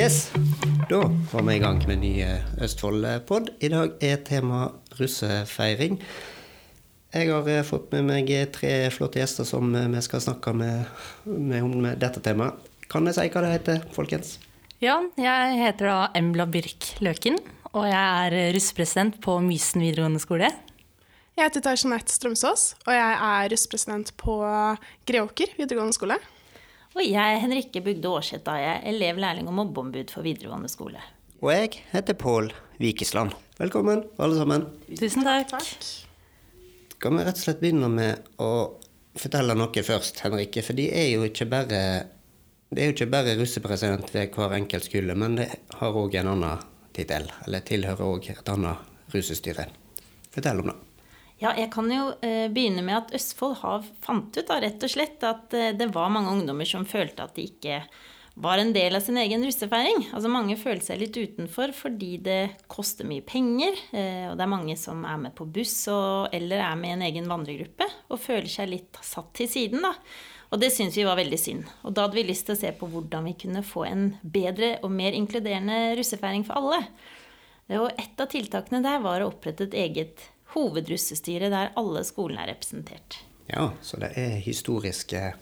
Yes, da var vi i gang med ny eh, Østfold-pod. I dag er tema russefeiring. Jeg har eh, fått med meg tre flotte gjester som eh, vi skal snakke med, med om dette temaet. Kan jeg si hva det heter, folkens? Ja, jeg heter da Embla Birk Løken, og jeg er russepresident på Mysen videregående skole. Jeg heter Tarjanette Strømsås, og jeg er russepresident på Greåker videregående skole. Og jeg er Henrikke Bugde Aarseth, da jeg er elev, lærling og mobbeombud for videregående skole. Og jeg heter Pål Vikesland. Velkommen, alle sammen. Tusen takk. Takk. Skal vi rett og slett begynne med å fortelle noe først, Henrikke? For de er jo ikke bare det er jo ikke bare russepresident ved hver enkelt skole, men det har òg en annen tittel. Eller tilhører òg et annet russestyre. Fortell om det. Ja, jeg kan jo eh, begynne med at Østfold har fant ut da, rett og slett at eh, det var mange ungdommer som følte at de ikke var en del av sin egen russefeiring. Altså Mange følte seg litt utenfor fordi det koster mye penger. Eh, og det er mange som er med på buss og, eller er med i en egen vandregruppe og føler seg litt satt til siden. da. Og det syns vi var veldig synd. Og da hadde vi lyst til å se på hvordan vi kunne få en bedre og mer inkluderende russefeiring for alle. Og et av tiltakene der var å opprette et eget hovedrussestyre der alle skolene er representert. Ja, så det er historiske,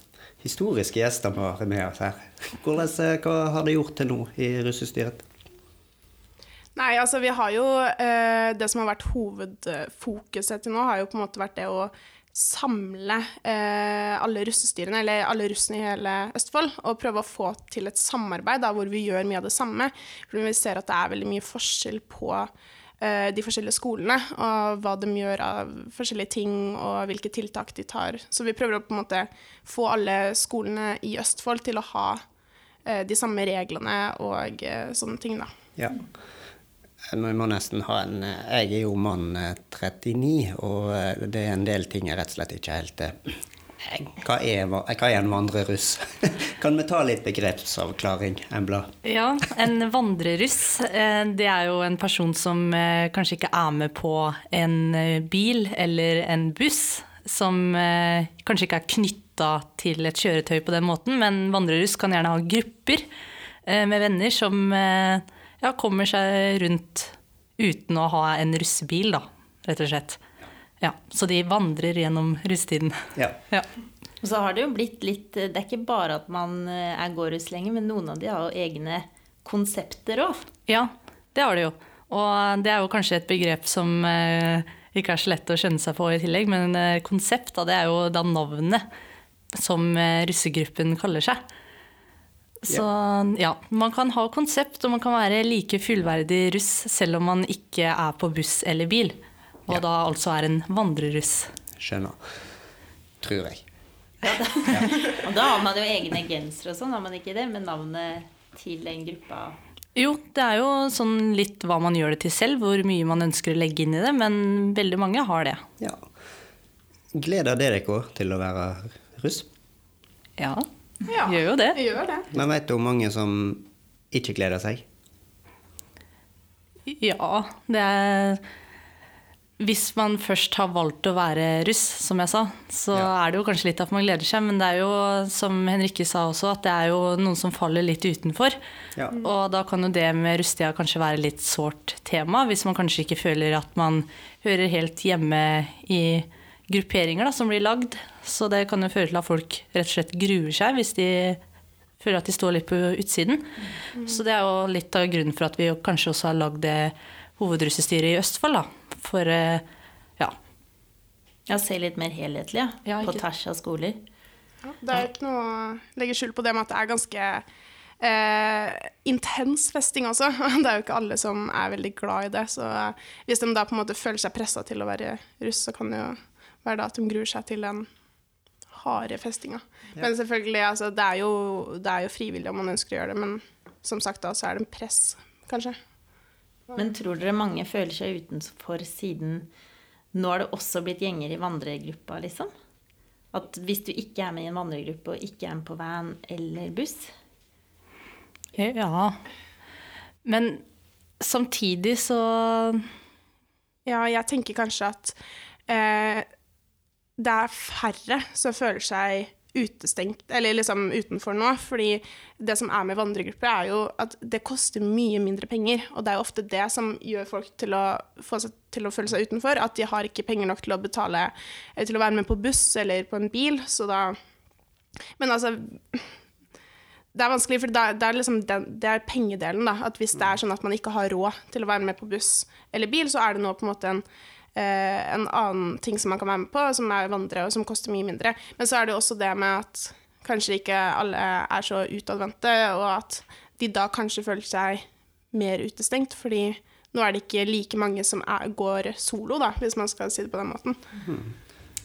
historiske gjester vi har med oss her. Hvordan, eh, hva har det gjort til nå i russestyret? Nei, altså vi har jo eh, Det som har vært hovedfokuset til nå, har jo på en måte vært det å samle eh, alle russestyrene, eller alle russene i hele Østfold, og prøve å få til et samarbeid da, hvor vi gjør mye av det samme. For vi ser at det er veldig mye forskjell på eh, de forskjellige skolene, og hva de gjør av forskjellige ting, og hvilke tiltak de tar. Så vi prøver å på en måte få alle skolene i Østfold til å ha eh, de samme reglene og eh, sånne ting, da. Ja. Vi må nesten ha en Jeg er jo mann eh, 39, og eh, det er en del ting jeg rett og slett ikke helt eh, Hva er, hva er en vandreruss? kan vi ta litt begrepsavklaring, Embla? Ja, en vandreruss, eh, det er jo en person som eh, kanskje ikke er med på en eh, bil eller en buss, som eh, kanskje ikke er knytta til et kjøretøy på den måten, men vandreruss kan gjerne ha grupper eh, med venner som eh, ja, kommer seg rundt uten å ha en russebil, da, rett og slett. Ja, så de vandrer gjennom russetiden. Ja. Ja. Og så har det jo blitt litt Det er ikke bare at man eh, er gåruss lenger, men noen av de har jo egne konsepter òg. Ja, det har de jo. Og det er jo kanskje et begrep som eh, ikke er så lett å skjønne seg på i tillegg, men eh, konsept, da, det er jo da navnet som eh, russegruppen kaller seg. Så ja, man kan ha konsept, og man kan være like fullverdig russ selv om man ikke er på buss eller bil. Og Ja. da altså er en vandreruss. Skjønner. Tror jeg. Og da har man jo egne gensere og sånn, har man ikke det? Med navnet til den gruppa. Jo, det er jo sånn litt hva man gjør det til selv, hvor mye man ønsker å legge inn i det, men veldig mange har det. Ja. Gleder dere dere til å være russ? Ja, Ja, gjør jo det. gjør det. Men vet du hvor mange som ikke gleder seg? Ja, det er Hvis man først har valgt å være russ, som jeg sa, så Ja. er det jo kanskje litt at man gleder seg, men det er jo, som Henrikke sa også, at det er jo noen som faller litt utenfor. Ja. Og da kan jo det med russetida kanskje være litt sårt tema, hvis man kanskje ikke føler at man hører helt hjemme i grupperinger da, som blir lagd. Så det kan jo føre til at folk rett og slett gruer seg hvis de føler at de står litt på utsiden. Så det er jo litt av grunnen for at vi jo kanskje også har lagd det hovedrussestyret i Østfold, da. For eh, ja. Ja, se litt mer helhetlig, ja. Ja, på tvers av skoler. Ja, det er ikke noe å legge skjul på det med at det er ganske eh, intens festing også. Det er jo ikke alle som er veldig glad i det. Så eh, hvis de da på en måte føler seg pressa til å være russ, så kan det jo være da at de gruer seg til den harde festinga. Men selvfølgelig, altså, det er, jo, det er jo frivillig om man ønsker å gjøre det, men som sagt da, så er det en press, kanskje. Men tror dere mange føler seg utenfor siden nå har det også blitt gjenger i vandregruppa, liksom? At hvis du ikke er med i en vandregruppe og ikke er med på van eller buss ja. Men samtidig så Ja, jeg tenker kanskje at eh, det er færre som føler seg utestengt, eller liksom utenfor nå. Fordi det som er med vandregrupper, er jo at det koster mye mindre penger. Og det er jo ofte det som gjør folk til å, seg, til å føle seg utenfor. At de har ikke penger nok til å betale til å være med på buss eller på en bil. Så da Men altså det er vanskelig, for det er, liksom den, det er pengedelen. da, at Hvis det er sånn at man ikke har råd til å være med på buss eller bil, så er det nå på en måte en, eh, en annen ting som man kan være med på, som er vandre, og som koster mye mindre. Men så er det også det med at kanskje ikke alle er så utadvendte, og at de da kanskje føler seg mer utestengt, fordi nå er det ikke like mange som er, går solo, da, hvis man skal si det på den måten.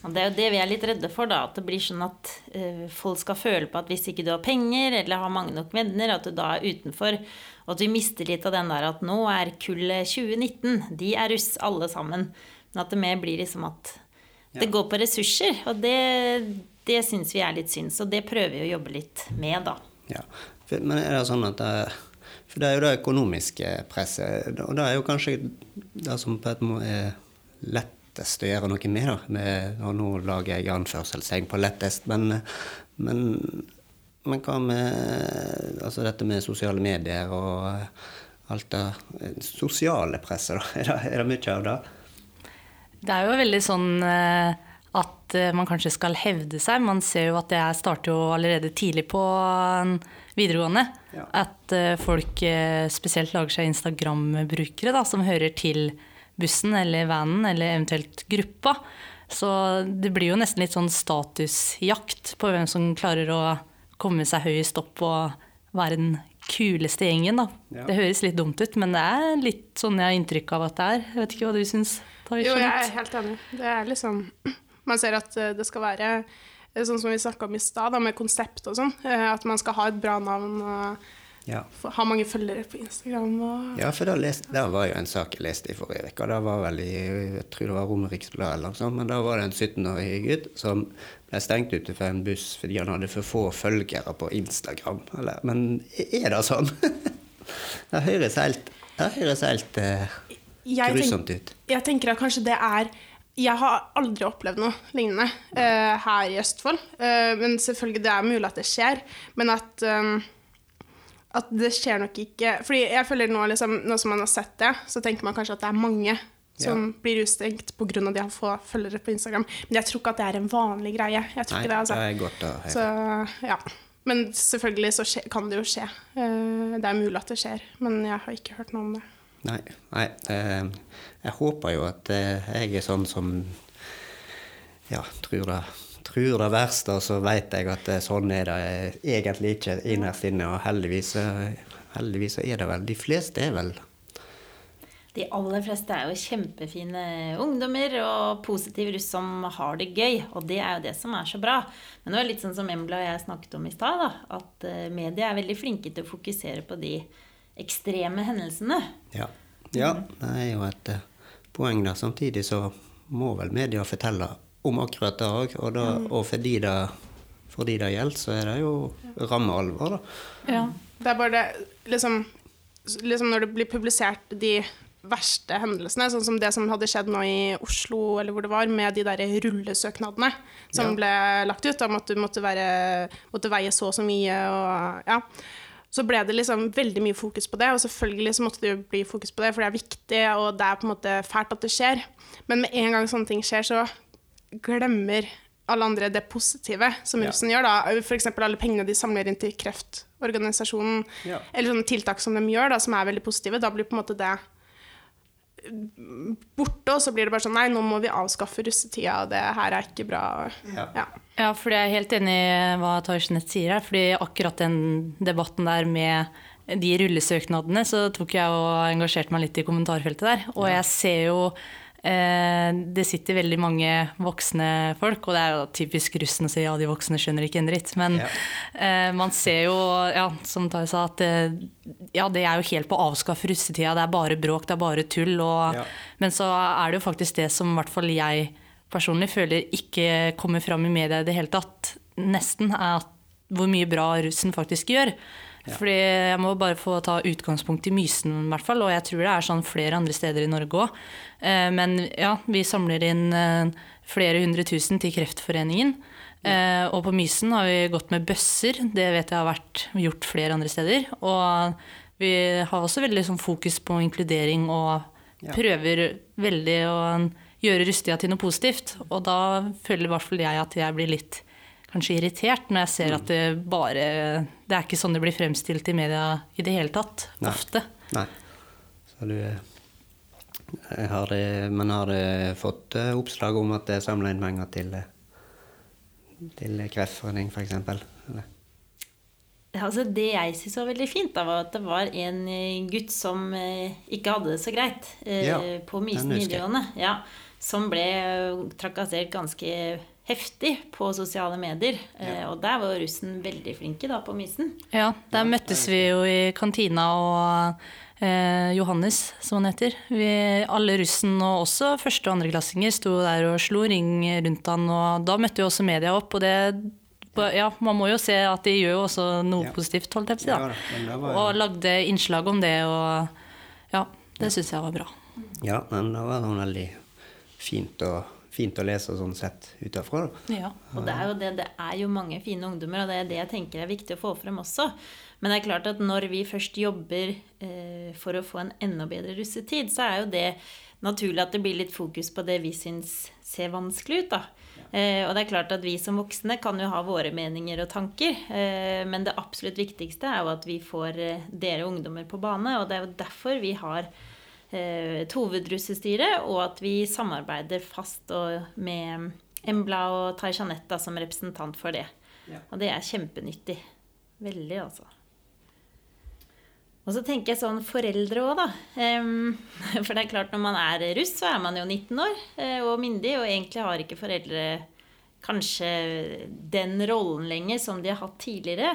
Det er jo det vi er litt redde for, da. At det blir sånn at uh, folk skal føle på at hvis ikke du har penger eller har mange nok venner, at du da er utenfor. Og at vi mister litt av den der at nå er kullet 2019. De er russ, alle sammen. Men at det mer blir liksom at det går på ressurser. Og det, det syns vi er litt synd. Så det prøver vi å jobbe litt med, da. Ja, Men er det sånn at det, For det er jo det økonomiske presset. Og det er jo kanskje det som på et måte er lettest å gjøre noe med. da, med, og Nå lager jeg anførselstegn på lettest, men, men, men, hva med altså dette med sosiale medier og alt det sosiale presset, da? Er det, er det mye av det? Det er jo veldig sånn eh, at eh, man kanskje skal hevde seg. Man ser jo at jeg starter jo allerede tidlig på videregående. Ja. At eh, folk spesielt lager seg Instagram-brukere som hører til bussen eller vanen eller eventuelt gruppa. Så det blir jo nesten litt sånn statusjakt på hvem som klarer å komme seg høyest opp og være den kuleste gjengen. Da. Ja. Det høres litt dumt ut, men det er litt sånn jeg har inntrykk av at det er. Jeg vet ikke hva du syns? Jo, jeg er helt enig. Det er liksom Man ser at eh, det skal være eh, sånn som vi snakka om i stad, med konsept og sånn. Eh, at man skal ha et bra navn. og ja. Har mange følgere på Instagram. Og... Ja, for da var jo en sak jeg leste i forrige uke. Da var vel i jeg tror det var Romeriksbladet eller noe sånt. Men da var det en 17-årig gutt som ble stengt ute for en buss fordi han hadde for få følgere på Instagram. Eller, men er det sånn? det høres helt, det høres helt uh, grusomt tenk, ut. Jeg tenker at kanskje det er jeg har aldri opplevd noe lignende uh, her i Østfold. Uh, men selvfølgelig, det er mulig at det skjer. Men at um, at det skjer nok ikke Fordi jeg føler nå, liksom, nå som man har sett det, så tenker man kanskje at det er mange som ja. blir ustengt pga. de har få følgere på Instagram. Men jeg tror ikke at det er en vanlig greie. Jeg tror Nei, ikke det, altså. det er godt å høre. Så, ja. Men selvfølgelig så skje, kan det jo skje. Eh, det er mulig at det skjer, men jeg har ikke hørt noe om det. Nei. Nei eh, jeg håper jo at eh, jeg er sånn som ja, tror det tror det verste, så vet jeg at sånn er det egentlig ikke innerst inne. Og heldigvis, heldigvis er det vel De fleste er vel de aller fleste er jo kjempefine ungdommer og positive russ som har det gøy. Og det er jo det som er så bra. Men det var litt sånn som Embla og jeg snakket om i stad, at eh, media er veldig flinke til å fokusere på de ekstreme hendelsene. Ja. ja det er jo et eh, poeng der. Samtidig så må vel media fortelle om akkurat det òg. Og, mm. og fordi det, for de det gjelder, så er det jo ramme alvor, da. Ja. Det er bare det liksom, liksom når det blir publisert de verste hendelsene, sånn som det som hadde skjedd nå i Oslo, eller hvor det var, med de der rullesøknadene som ja. ble lagt ut, om at du måtte, være, måtte veie så og så mye og ja. Så ble det liksom veldig mye fokus på det, og selvfølgelig så måtte det jo bli fokus på det, for det er viktig, og det er på en måte fælt at det skjer. Men med en gang sånne ting skjer, så glemmer alle andre det positive som ja. russen gjør. da, F.eks. alle pengene de samler inn til Kreftorganisasjonen, ja. eller sånne tiltak som de gjør, da, som er veldig positive. Da blir på en måte det borte, og så blir det bare sånn Nei, nå må vi avskaffe russetida, og det her er ikke bra. Ja, ja. ja for jeg er helt enig i hva Tarsnett sier her. fordi akkurat den debatten der med de rullesøknadene, så tok jeg og engasjerte meg litt i kommentarfeltet der. Og jeg ser jo det sitter veldig mange voksne folk, og det er jo typisk russen å si ja, de voksne skjønner ikke en dritt. Men ja. Eh, man ser jo, ja, som Tai sa, at eh, ja, det er jo helt på avskaff russetida. Det er bare bråk, det er bare tull. Og, ja. Men så er det jo faktisk det som i hvert fall jeg personlig føler ikke kommer fram i media i det hele tatt. Nesten er at hvor mye bra russen faktisk gjør. Ja. Fordi jeg må bare få ta utgangspunkt i Mysen, i hvert fall. Og jeg tror det er sånn flere andre steder i Norge òg. Eh, men ja, vi samler inn eh, flere hundre tusen til Kreftforeningen. Eh, og på Mysen har vi gått med bøsser. Det vet jeg har vært gjort flere andre steder. Og vi har også veldig sånn fokus på inkludering og Ja. prøver veldig å gjøre russetida til noe positivt. Og da føler i hvert fall jeg at jeg blir litt kanskje irritert når jeg ser Mm. at det bare Det er ikke sånn det blir fremstilt i media i det hele tatt. Nei. Ofte. Nei. Så du eh, har det, Men har du fått eh, oppslag om at det er samla inn penger til, eh, til Kreftforening, f.eks.? Altså det jeg syns var veldig fint, da, var at det var en eh, gutt som eh, ikke hadde det så greit eh, Ja, på Mysen videregående. Ja, som ble eh, trakassert ganske heftig på sosiale medier. Ja. og der var russen veldig flinke da på Mysen. Ja, der møttes vi jo i kantina og eh, Johannes, som han heter. Vi, alle russen og også første- og andreklassinger sto der og slo ring rundt han. Og da møtte jo også media opp, og det ja, man må jo se at de gjør jo også noe Ja. positivt, holdt jeg på å si. Ja da. da, men det var- Og lagde innslag om det, og ja, det syns jeg var bra. Ja, men det var sånn veldig fint å, fint å lese sånn sett utafra. Ja. Og det er jo det, det er jo mange fine ungdommer, og det er det jeg tenker er viktig å få frem også. Men det er klart at når vi først jobber eh, for å få en enda bedre russetid, så er jo det naturlig at det blir litt fokus på det vi syns ser vanskelig ut, da. Eh, og det er klart at vi som voksne kan jo ha våre meninger og tanker, eh, men det absolutt viktigste er jo at vi får eh, dere ungdommer på bane, og det er jo derfor vi har et hovedrussestyre, og at vi samarbeider fast og, med Embla og Tai Jeanette som representant for det. Ja. Og det er kjempenyttig. Veldig, altså. Og så tenker jeg sånn foreldre òg, da. For det er klart når man er russ, så er man jo 19 år eh, og myndig, og egentlig har ikke foreldre kanskje den rollen lenger som de har hatt tidligere.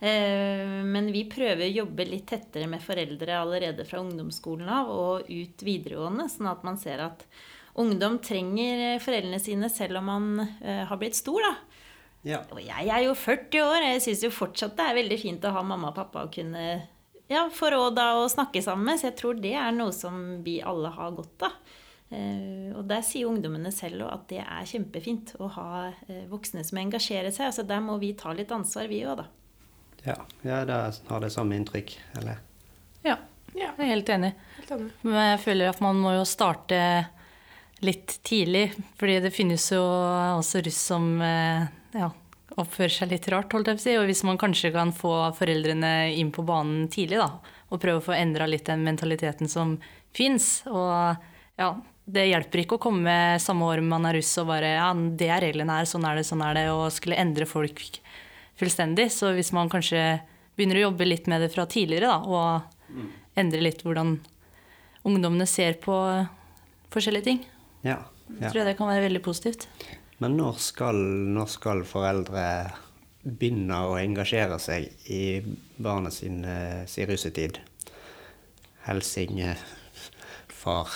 Eh, Men vi prøver å jobbe litt tettere med foreldre allerede fra ungdomsskolen av og ut videregående, sånn at man ser at ungdom trenger eh, foreldrene sine selv om man eh, har blitt stor, da. Ja. Og jeg er jo 40 år, og jeg syns jo fortsatt det er veldig fint å ha mamma og pappa å kunne ja, få råd av å snakke sammen med. Så jeg tror det er noe som vi alle har godt av. Og der sier ungdommene selv at det er kjempefint å ha voksne som engasjerer seg. Altså der må vi ta litt ansvar, vi òg, da. Ja, ja da har det samme inntrykk, eller? ja, Ja, jeg er helt enig. helt enig. Men jeg føler at man må jo starte litt tidlig. Fordi det finnes jo også russ som eh, ja, oppfører seg litt rart, holdt jeg på å si. Og hvis man kanskje kan få foreldrene inn på banen tidlig, da, og prøve å få endra litt den mentaliteten som fins. Og ja, det hjelper ikke å komme samme år man er russ og bare ja, det er reglene her, sånn er det, sånn er det, og skulle endre folk fullstendig. Så hvis man kanskje begynner å jobbe litt med det fra tidligere, da, og endre litt hvordan ungdommene ser på forskjellige ting, Ja. ja. tror jeg det kan være veldig positivt. Men når skal, når skal foreldre begynne å engasjere seg i barnet sin, eh, sin russetid? Helsing far.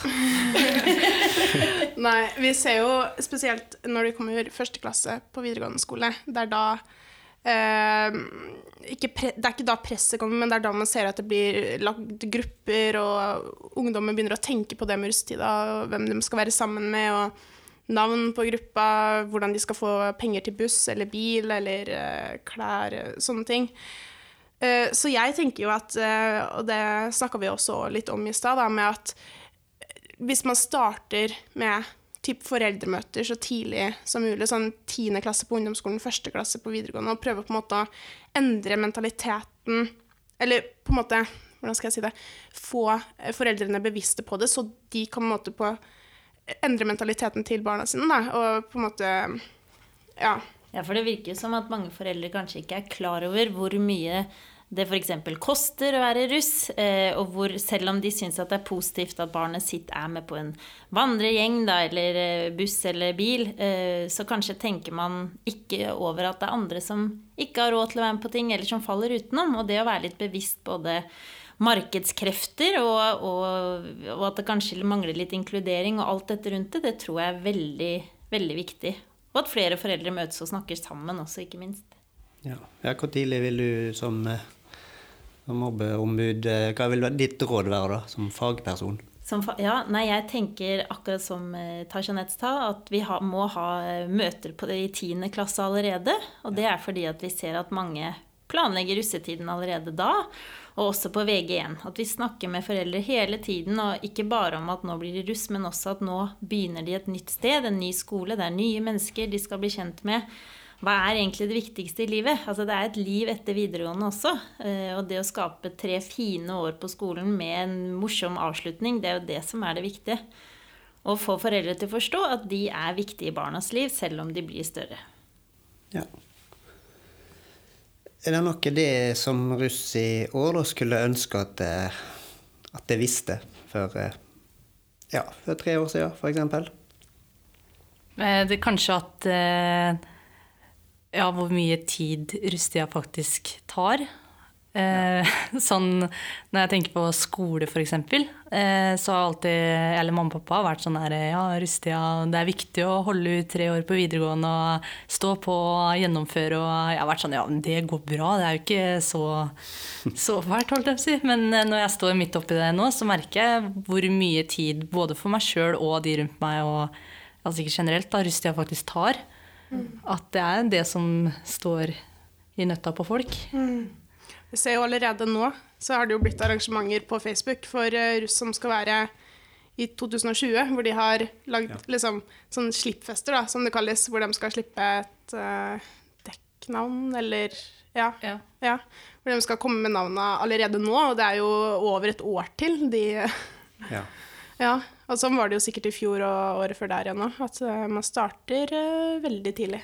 Nei, vi ser jo spesielt når de kommer første klasse på videregående skole, det er da eh, pre Det er ikke da presset kommer, men det er da man ser at det blir lagd grupper, og ungdommen begynner å tenke på det med russetida, og hvem de skal være sammen med, og navn på gruppa, hvordan de skal få penger til buss eller bil eller eh, klær, sånne ting. Eh, så jeg tenker jo at, eh, og det snakka vi også litt om i stad, med at hvis man starter med typ foreldremøter så tidlig som mulig, sånn tiende klasse på ungdomsskolen, første klasse på videregående, og prøve på en måte å endre mentaliteten Eller på en måte, hvordan skal jeg si det Få eh, foreldrene bevisste på det, så de kan på en måte på endre mentaliteten til barna sine, da, og på en måte Ja. Ja, for det virker som at mange foreldre kanskje ikke er klar over hvor mye det f.eks. koster å være russ, eh, og hvor selv om de syns at det er positivt at barnet sitt er med på en vandregjeng da, eller eh, buss eller bil, eh, så kanskje tenker man ikke over at det er andre som ikke har råd til å være med på ting, eller som faller utenom. Og det å være litt bevisst både markedskrefter og, og, og at det kanskje mangler litt inkludering og alt dette rundt det, det tror jeg er veldig, veldig viktig. Og at flere foreldre møtes og snakker sammen også, ikke minst. Ja. Hvor tidlig vil du som mobbeombud eh, Hva vil ditt råd være da, som fagperson? Som, ja, nei, jeg tenker akkurat som eh, Tajanets sa, at vi ha, må ha eh, møter på det i 10. klasse allerede. Og det er fordi at vi ser at mange planlegger russetiden allerede da. Og også på VG1. At vi snakker med foreldre hele tiden, og ikke bare om at nå blir de russ, men også at nå begynner de et nytt sted, en ny skole, det er nye mennesker de skal bli kjent med hva er egentlig det viktigste i livet? Altså Det er et liv etter videregående også. Eh, og det å skape tre fine år på skolen med en morsom avslutning, det er jo det som er det viktige. Og få foreldre til å forstå at de er viktige i barnas liv, selv om de blir større. Ja. Er det noe det som russ i år da skulle ønske at, eh, at det visste før, eh, ja, for tre år siden, f.eks.? Det kanskje at ja, hvor mye tid Rustia faktisk tar. Eh, sånn, når jeg tenker på skole, f.eks., eh, så har alltid eller mamma og pappa vært sånn her Ja, Rustia, det er viktig å holde ut tre år på videregående og stå på og gjennomføre. Og jeg har vært sånn Ja, men det går bra. Det er jo ikke så, så fælt, holdt jeg på å si. Men eh, når jeg står midt oppi det nå, så merker jeg hvor mye tid både for meg sjøl og de rundt meg, og altså ikke generelt, da russetida faktisk tar. At det er det som står i nøtta på folk. Mm. Vi ser jo allerede nå så har det jo blitt arrangementer på Facebook for uh, russ som skal være i 2020, hvor de har lagd ja. liksom, sånn slippfester, da, som det kalles, hvor de skal slippe et uh, dekknavn, eller ja, ja. ja, Hvor de skal komme med navna allerede nå, og det er jo over et år til de ja. ja. Og sånn var det jo sikkert i fjor og året før der igjen òg, at eh, man starter uh, veldig tidlig.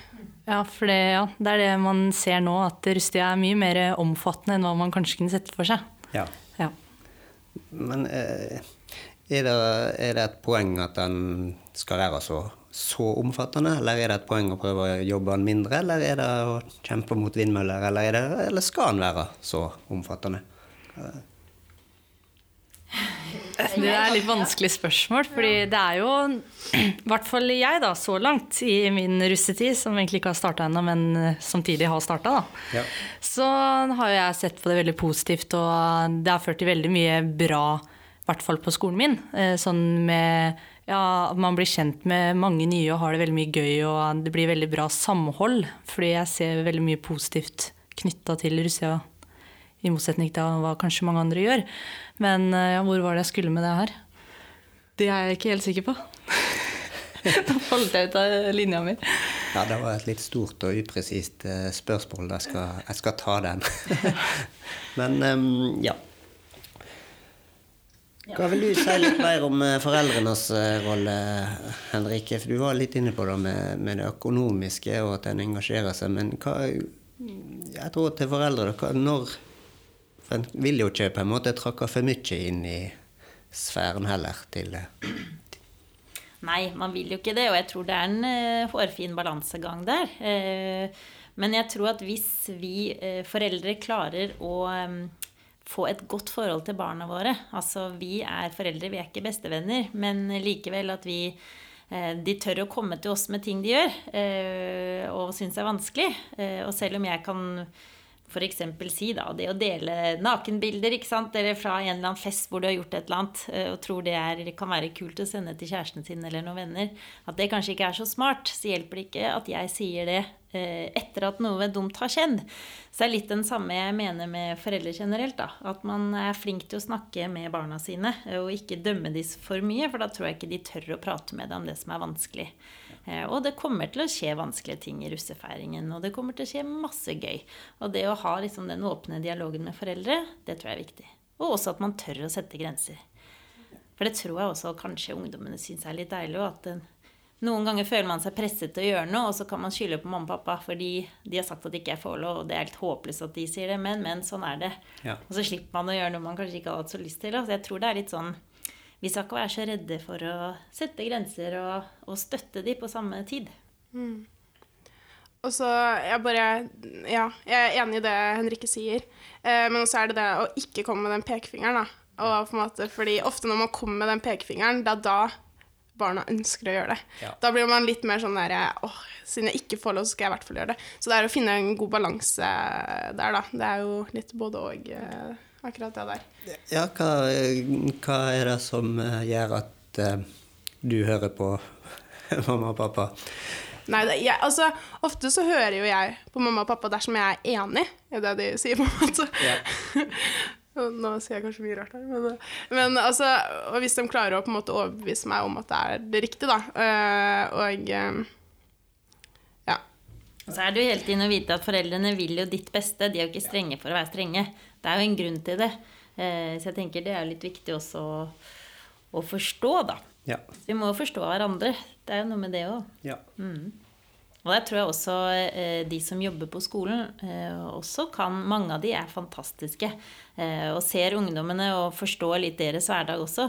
Ja, for det, ja, det, er det man ser nå, at Rustia er mye mer omfattende enn hva man kanskje kunne sette for seg. Ja. ja. Men uh, er, det, er, det, et poeng at den skal være så, så, omfattende, eller er det et poeng å prøve å jobbe den mindre, eller er det å kjempe mot vindmøller, eller, det, eller skal den være så omfattende? Det er litt vanskelig spørsmål, fordi det er jo I hvert fall jeg, da, så langt i min russetid, som egentlig ikke har starta ennå, men som samtidig har starta, ja. så har jeg sett på det veldig positivt, og det har ført til veldig mye bra, i hvert fall på skolen min. Eh, sånn med ja, man blir kjent med mange nye og har det veldig mye gøy, og det blir veldig bra samhold, fordi jeg ser veldig mye positivt knytta til russetida i motsetning til hva kanskje mange andre gjør. Men eh, ja, hvor var det jeg skulle med det her? Det er jeg ikke helt sikker på. da falt jeg ut av linja mi. Ja, det var et litt stort og upresist eh, spørsmål. Jeg skal, jeg skal ta den. Men um, ja. Hva vil du si litt mer om eh, foreldrenes rolle, Henrike? For du var litt inne på det med, med det økonomiske og at en engasjerer seg. Men hva, jeg tror til foreldre, Hva, når for vil jo ikke på en måte tråkke for mye inn i sfæren heller til Nei, man vil jo ikke det, og jeg tror det er en uh, hårfin balansegang der. Uh, men jeg tror at hvis vi uh, foreldre klarer å få et godt forhold til barna våre Altså vi er foreldre, vi er ikke bestevenner, men likevel at vi de tør å komme til oss med ting de gjør, og syns er vanskelig. Og selv om jeg kan f.eks. si da, det å dele nakenbilder ikke sant? eller fra en eller annen fest hvor du har gjort et eller annet, eh, og tror det er, kan være kult å sende til kjæresten sin eller noen venner, at det kanskje ikke er så smart, så hjelper det ikke at jeg sier det eh, etter at noe dumt har skjedd. Så det er litt den samme jeg mener med foreldre generelt. da, At man er flink til å snakke med barna sine og ikke dømme dem for mye, for da tror jeg ikke de tør å prate med deg om det som er vanskelig. Eh, og det kommer til å skje vanskelige ting i russefeiringen, og det kommer til å skje masse gøy. Og det å ha liksom den åpne dialogen med foreldre, det tror jeg er viktig. Og også at man tør å sette grenser. For det tror jeg også kanskje ungdommene syns er litt deilig. At noen ganger føler man seg presset til å gjøre noe, og så kan man skylde på mamma og pappa fordi de har sagt at ikke jeg får lov, og det er helt håpløst at de sier det, men, men sånn er det. Ja. Og så slipper man å gjøre noe man kanskje ikke har hatt så lyst til. Så jeg tror det er litt sånn vi skal ikke være så redde for å sette grenser og, og støtte de på samme tid. Mm. Og så jeg bare Ja, jeg er enig i det Henrikke sier. Eh, men så er det det å ikke komme med den pekefingeren, da. Og på en måte, fordi ofte når man kommer med den pekefingeren, det er da barna ønsker å gjøre det. Ja. Da blir man litt mer sånn der åh, siden jeg ikke får lov, så skal jeg i hvert fall gjøre det. Så det er å finne en god balanse der, da. Det er jo litt både og, eh, akkurat det der. Ja, hva, hva er det som eh, gjør at uh, du hører på mamma og pappa? Nei, det, jeg, altså, ofte så hører jo jeg på mamma og pappa dersom jeg er enig i det de sier, på en måte. Nå sier jeg kanskje mye rart her, men, men altså Og hvis de klarer å på en måte overbevise meg om at det er det riktige, da, øh, og øh, ja. Så er det jo hele tiden å vite at foreldrene vil jo ditt beste. De er jo ikke strenge for å være strenge. Det er jo en grunn til det. Eh, Så jeg tenker det er litt viktig også å, å forstå, da. Ja. Vi må jo forstå hverandre. Det er jo noe med det òg. ja. Og der tror jeg også eh, de som jobber på skolen, eh, også kan Mange av de er fantastiske. Og ser ungdommene og forstår litt deres hverdag også.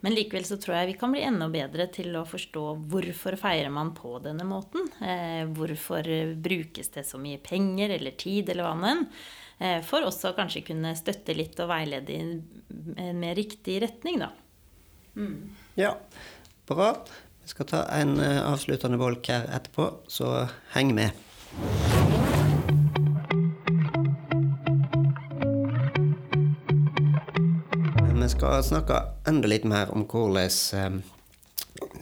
Men likevel så tror jeg vi kan bli enda bedre til å forstå hvorfor feirer man på denne måten. Hvorfor brukes det så mye penger eller tid eller hva nå enn. Eh, for også å kanskje kunne støtte litt og veilede i en mer riktig retning, da. Ja, bra. Vi skal ta en eh, avsluttende bolk her etterpå, så heng med. Vi skal snakke enda litt mer om hvordan eh,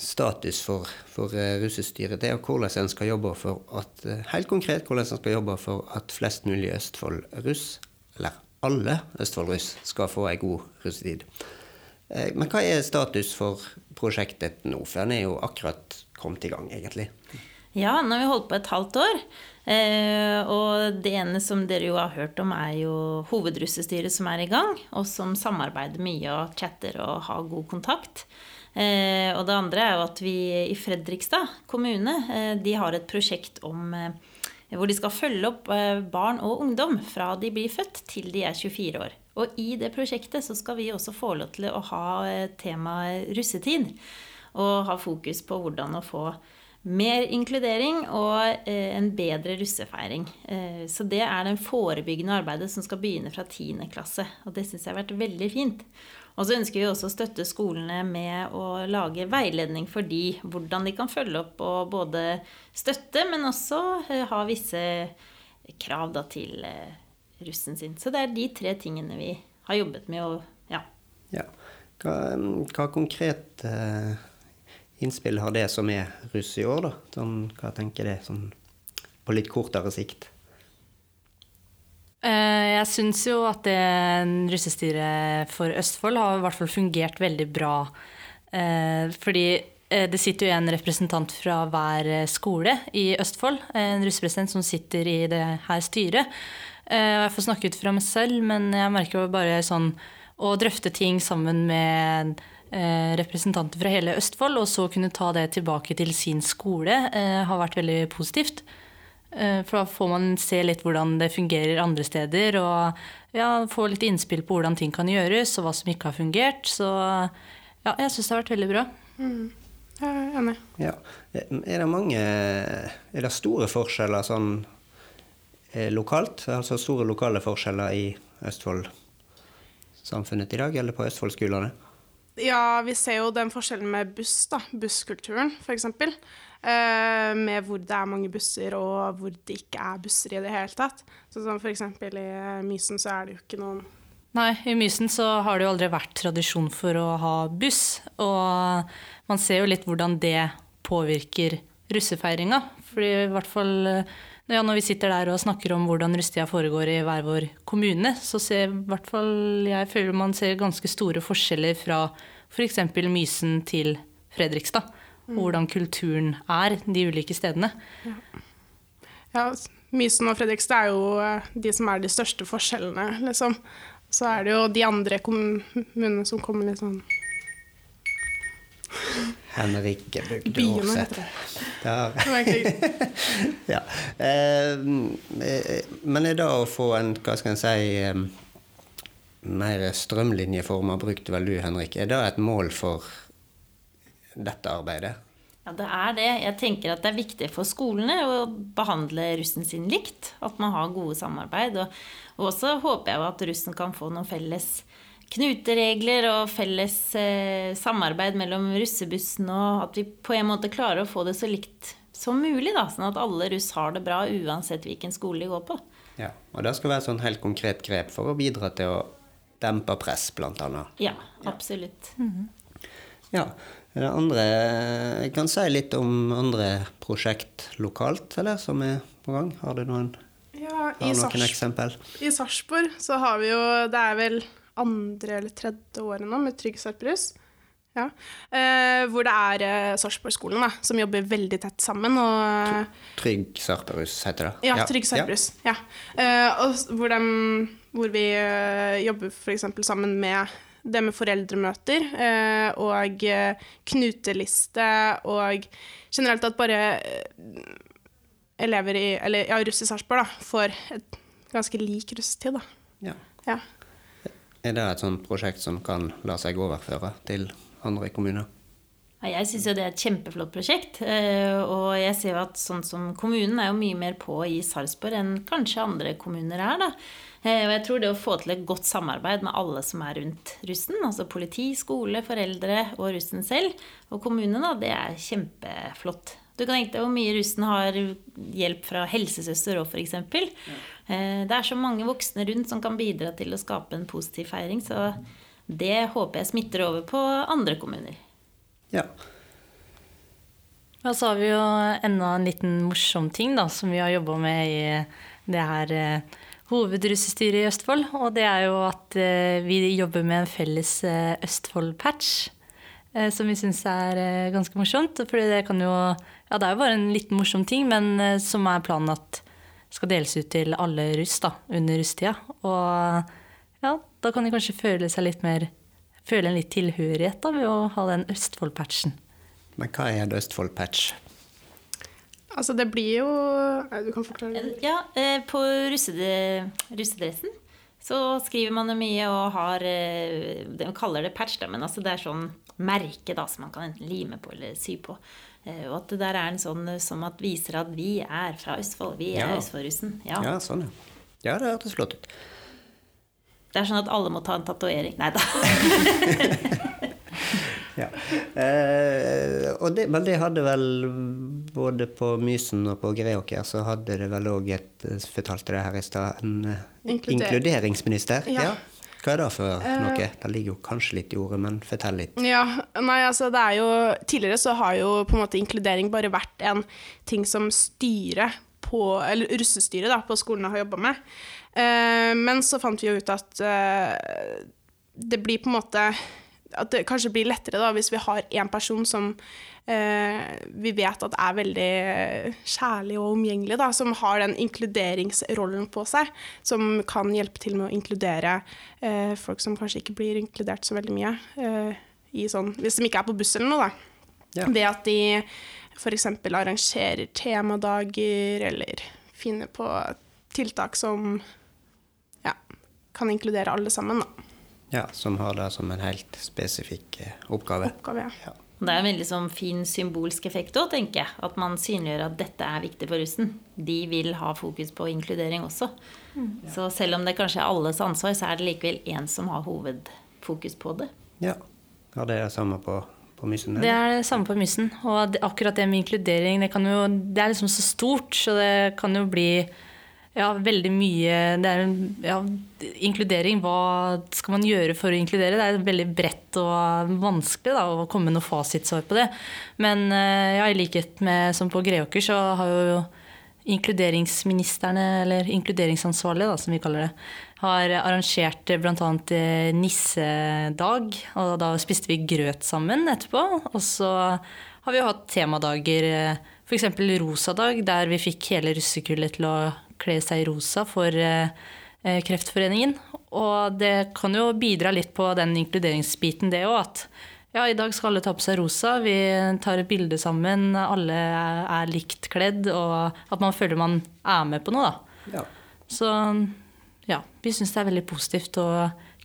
status for, for russestyret, det er, hvordan en skal jobbe for at eh, Helt konkret hvordan en skal jobbe for at flest mulig Østfold-russ, eller alle Østfold-russ, skal få ei god russetid. Eh, Men hva er status for prosjektet nå? For den er jo akkurat kommet i gang, egentlig. Ja, nå har vi holdt på et halvt år. Eh, og det ene som dere jo har hørt om, er jo hovedrussestyret som er i gang, og som samarbeider mye og chatter og har god kontakt. Eh, og det andre er jo at vi i Fredrikstad kommune eh, de har et prosjekt om eh, hvor de skal følge opp barn og ungdom fra de blir født til de er 24 år. Og i det prosjektet så skal vi også få lov til å ha temaet russetid. Og ha fokus på hvordan å få mer inkludering og en bedre russefeiring. Så det er det forebyggende arbeidet som skal begynne fra 10. klasse. Og det syns jeg har vært veldig fint. Og så ønsker vi også å støtte skolene med å lage veiledning for de, hvordan de kan følge opp og både støtte, men også eh, ha visse krav da, til eh, russen sin. Så det er de tre tingene vi har jobbet med. Og, ja. Ja. Hva, hva konkret eh, innspill har det som er russ i år, da? Sånn, hva tenker det sånn på litt kortere sikt? Eh, Jeg syns jo at det russestyret for Østfold har i hvert fall fungert veldig bra. Eh, Fordi eh, det sitter jo en representant fra hver skole i Østfold. En russepresident som sitter i det her styret. Jeg får snakke ut fra meg selv, men jeg merker jo bare sånn å drøfte ting sammen med representanter fra hele Østfold, og så kunne ta det tilbake til sin skole, har vært veldig positivt. Eh, For da får man se litt hvordan det fungerer andre steder, og ja, få litt innspill på hvordan ting kan gjøres, og hva som ikke har fungert. Så ja, jeg syns det har vært veldig bra. Jeg er enig. Ja. Er det mange Er det store forskjeller sånn eh, lokalt? Altså store lokale forskjeller i Østfold-samfunnet i dag, eller på Østfold-skolene? Ja, vi ser jo den forskjellen med buss, da. Busskulturen, f.eks. Eh, med hvor det er mange busser, og hvor det ikke er busser i det hele tatt. Så som f.eks. i Mysen så er det jo ikke noen Nei, i Mysen så har det jo aldri vært tradisjon for å ha buss. Og man ser jo litt hvordan det påvirker russefeiringa. Fordi i hvert fall ja, når vi sitter der og snakker om hvordan rustida foregår i hver vår kommune, så ser i hvert fall jeg føler man ser ganske store forskjeller fra f.eks. Mysen til Fredrikstad. Og hvordan kulturen er de ulike stedene. Ja, Mysen og Fredrikstad er jo eh, de som er de største forskjellene, liksom. Så er det jo de andre kommunene som kommer litt sånn Henrike Bygde Aarseth. det. Ja. Eh, eh, men er det å få en, hva skal en si, eh, mer strømlinjeforma, brukte vel du, Henrik, er det et mål for dette arbeidet? Ja, det er det. Jeg tenker at det er viktig for skolene å behandle russen sin likt. At man har gode samarbeid. Og, og også håper jeg jo at russen kan få noen felles knuteregler og felles eh, samarbeid mellom russebussen, og at vi på en måte klarer å få det så likt som mulig. Da, sånn at alle russ har det bra uansett hvilken skole de går på. Ja, og det skal være sånn helt konkret grep for å bidra til å dempe press, blant annet. Ja, absolutt. Ja. Er det andre Jeg kan si litt om andre prosjekt lokalt, eller, som er på gang. Har du noen, Ja, har noen eksempel? I Sarpsborg så har vi jo Det er vel andre eller tredje året nå med Trygg Sarperus. Ja. Eh, hvor det er eh, Sarpsborg-skolen som jobber veldig tett sammen. Og, Trygg Sarperus heter det. ja, Trygg Sarperus. Ja. Eh, og hvor, de, hvor vi eh, jobber f.eks. sammen med det med foreldremøter eh, og eh, knuteliste og generelt at bare eh, elever i eller ja, russ i Sarpsborg får et ganske lik russetid. da. Ja. Ja. Er det et sånt prosjekt som kan la seg overføre til andre kommuner? Jeg syns det er et kjempeflott prosjekt. eh, Og jeg ser jo at sånn som kommunen er jo mye mer på i Sarpsborg enn kanskje andre kommuner er. da. Eh, Og jeg tror det å få til et godt samarbeid med alle som er rundt russen, altså politi, skole, foreldre og russen selv, og kommunen, da, det er kjempeflott. Du kan tenke deg hvor mye russen har hjelp fra helsesøster òg, f.eks. Eh, Det er så mange voksne rundt som kan bidra til å skape en positiv feiring, så det håper jeg smitter over på andre kommuner. Ja. Og så har vi jo enda en liten morsom ting da, som vi har jobba med i det her eh, hovedrussestyret i Østfold. Og det er jo at eh, vi jobber med en felles Østfold-patch. Eh, som vi syns er eh, ganske morsomt. Fordi det kan jo Ja, det er jo bare en liten morsom ting, men eh, som er planen at skal deles ut til alle russ da, under russetida. Og ja, da kan de kanskje føle seg litt mer Føle en litt tilhørighet da, ved å ha den Østfold-patchen. Men hva er en Østfold-patch? Altså, det blir jo Nei, Du kan forklare det. Ja, eh, på russedressen så skriver man jo mye og har De kaller det patch, da, men altså det er sånn merke da, som man kan enten lime på eller sy på. Eh, Og at det der er en sånn eh, som at viser at vi er fra Østfold. Vi er Ja. Østfoldrussen. Ja. Ja, sånn, ja. Ja, det hørtes flott ut. Det er sånn at alle må ta en tatovering. Nei da. Ja. Eh, og det, men det hadde vel både på Mysen og på Greåker så hadde det vel òg et eh, Fortalte det her i stad, en Inkluder- inkluderingsminister? Ja. Hva er det for noe? Det ligger jo kanskje litt i ordet, men fortell litt. Ja, nei, altså det er jo Tidligere så har jo på en måte inkludering bare vært en ting som styret på Eller russestyret da, på skolene har jobba med. Eh, men så fant vi jo ut at eh, det blir på en måte At det kanskje blir lettere da hvis vi har én person som vi vet at er veldig kjærlig og omgjengelig, da, som har den inkluderingsrollen på seg, som kan hjelpe til med å inkludere eh, folk som kanskje ikke blir inkludert så veldig mye. Eh, i sånn, hvis de ikke er på buss eller noe, da. Ja. Ved at de f.eks. arrangerer temadager, eller finner på tiltak som ja, kan inkludere alle sammen, da. Ja, Som har det som en helt spesifikk eh, oppgave. Oppgave, ja. Ja. Det er en veldig sånn fin symbolsk effekt òg, tenker jeg. At man synliggjør at dette er viktig for russen. De vil ha fokus på inkludering også. Så selv om det kanskje er alles ansvar, så er det likevel én som har hovedfokus på det. ja. ja det det samme på, på Mysen? Det er det samme på Mysen. Og det, akkurat det med inkludering, det, kan jo, det er liksom så stort, så det kan jo bli ja, veldig mye det er, ja, Inkludering, hva skal man gjøre for å inkludere? Det er veldig bredt og vanskelig da, å komme med noe fasitsvar på det. Men eh, ja, i likhet med som på Greåker, så har jo inkluderingsministerne, eller inkluderingsansvarlige, som vi kaller det, har arrangert bl.a. nissedag. Og da spiste vi grøt sammen etterpå. Og så har vi jo hatt temadager, f.eks. rosadag, der vi fikk hele russekullet til å kle seg i rosa for eh, eh, Kreftforeningen. Og det kan jo bidra litt på den inkluderingsbiten, det òg. At ja, i dag skal alle ta på seg rosa, vi tar et bilde sammen, alle er, er likt kledd, og at man føler man er med på noe, da. Ja. Så ja, vi syns det er veldig positivt å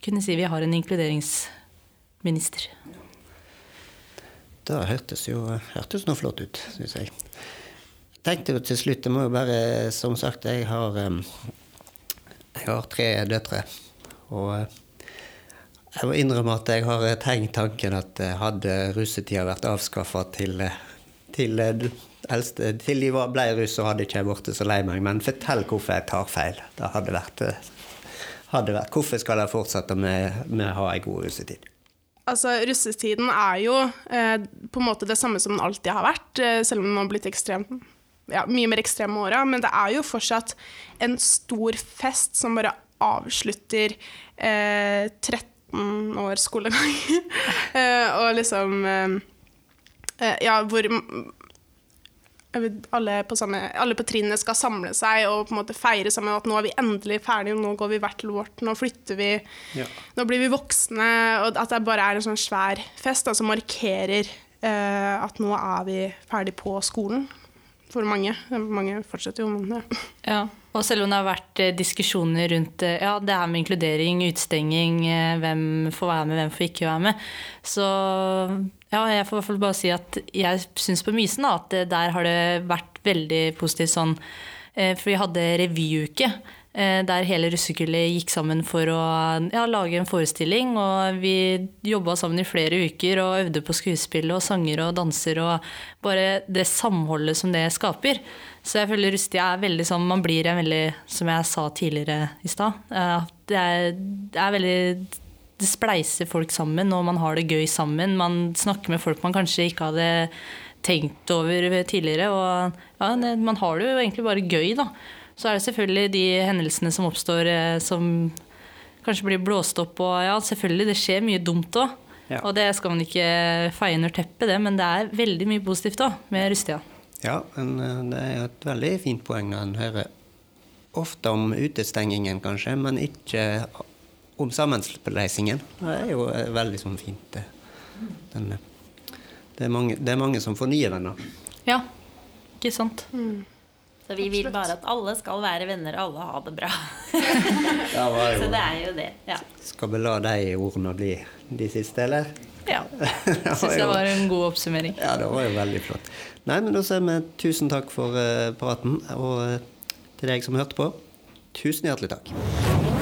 kunne si vi har en inkluderingsminister. Det hørtes jo hørtes noe flott ut, syns jeg. Tenkte jo til slutt, jeg må jo bare Som sagt, jeg har Jeg har tre døtre. Og eh, jeg må innrømme at jeg har tenkt tanken at eh, hadde russetida vært avskaffa til, eh, til eh, eldste Til de ble russ, så hadde ikke jeg blitt så lei meg. Men fortell hvorfor jeg tar feil. Det hadde vært, eh, hadde vært Hvorfor skal jeg fortsette med, med å ha ei god russetid? Altså, Russetiden er jo eh, på en måte det samme som den alltid har vært, eh, selv om den har blitt ekstrem, ja, mye mer ekstreme åra. Men det er jo fortsatt en stor fest som bare avslutter eh, 13 år skolegang. Eh, og liksom eh, eh, Ja, hvor vet, alle, på samme, alle på trinnene skal samle seg og på en måte feire sammen at nå er vi endelig ferdige, nå går vi hvert til vårt, nå flytter vi, Ja. nå blir vi voksne. Og at det bare er en sånn svær fest da, som markerer eh, at nå er vi ferdig på skolen. For mange. Mange fortsetter jo, men ja. Ja, og selv om det har vært eh, diskusjoner rundt eh, ja, det her med inkludering, utestenging, eh, hvem får være med, hvem får ikke være med, så ja, jeg får i hvert fall bare si at jeg syns på Mysen da, at der har det vært veldig positivt sånn For vi hadde revyuke. Eh, Der hele russekullet gikk sammen for å ja, lage en forestilling. Og vi jobba sammen i flere uker og øvde på skuespill og sanger og danser. Og bare det samholdet som det skaper. Så jeg føler Rustia er veldig sånn Man blir en veldig, som jeg sa tidligere i stad, eh, det det er veldig det spleiser folk sammen, og man har det gøy sammen. Man snakker med folk man kanskje ikke hadde tenkt over tidligere. Og ja, man har det jo egentlig bare gøy, da. Så er det selvfølgelig de hendelsene som oppstår eh, som kanskje blir blåst opp. Og ja, selvfølgelig, det skjer mye dumt òg. Ja. Og det skal man ikke feie under teppet, det, men det er veldig mye positivt òg med Rustia. Ja, men eh, det er et veldig fint poeng når en hører ofte om utestengingen, kanskje, men ikke om sammenspleisingen. Det er jo eh, veldig sånn fint. det. Den, det, er mange, det er mange som får nye venner. Ja, ikke sant? Så vi vil bare at alle skal være venner, og alle ha det bra. Ja, var Så det er jo det. Ja. Skal vi la de ordene bli de siste, eller? Ja. Jeg Syns det var en god oppsummering. Ja, det var jo veldig flott. Nei, men da sier vi tusen takk for eh, praten, og eh, til deg som hørte på, tusen hjertelig takk.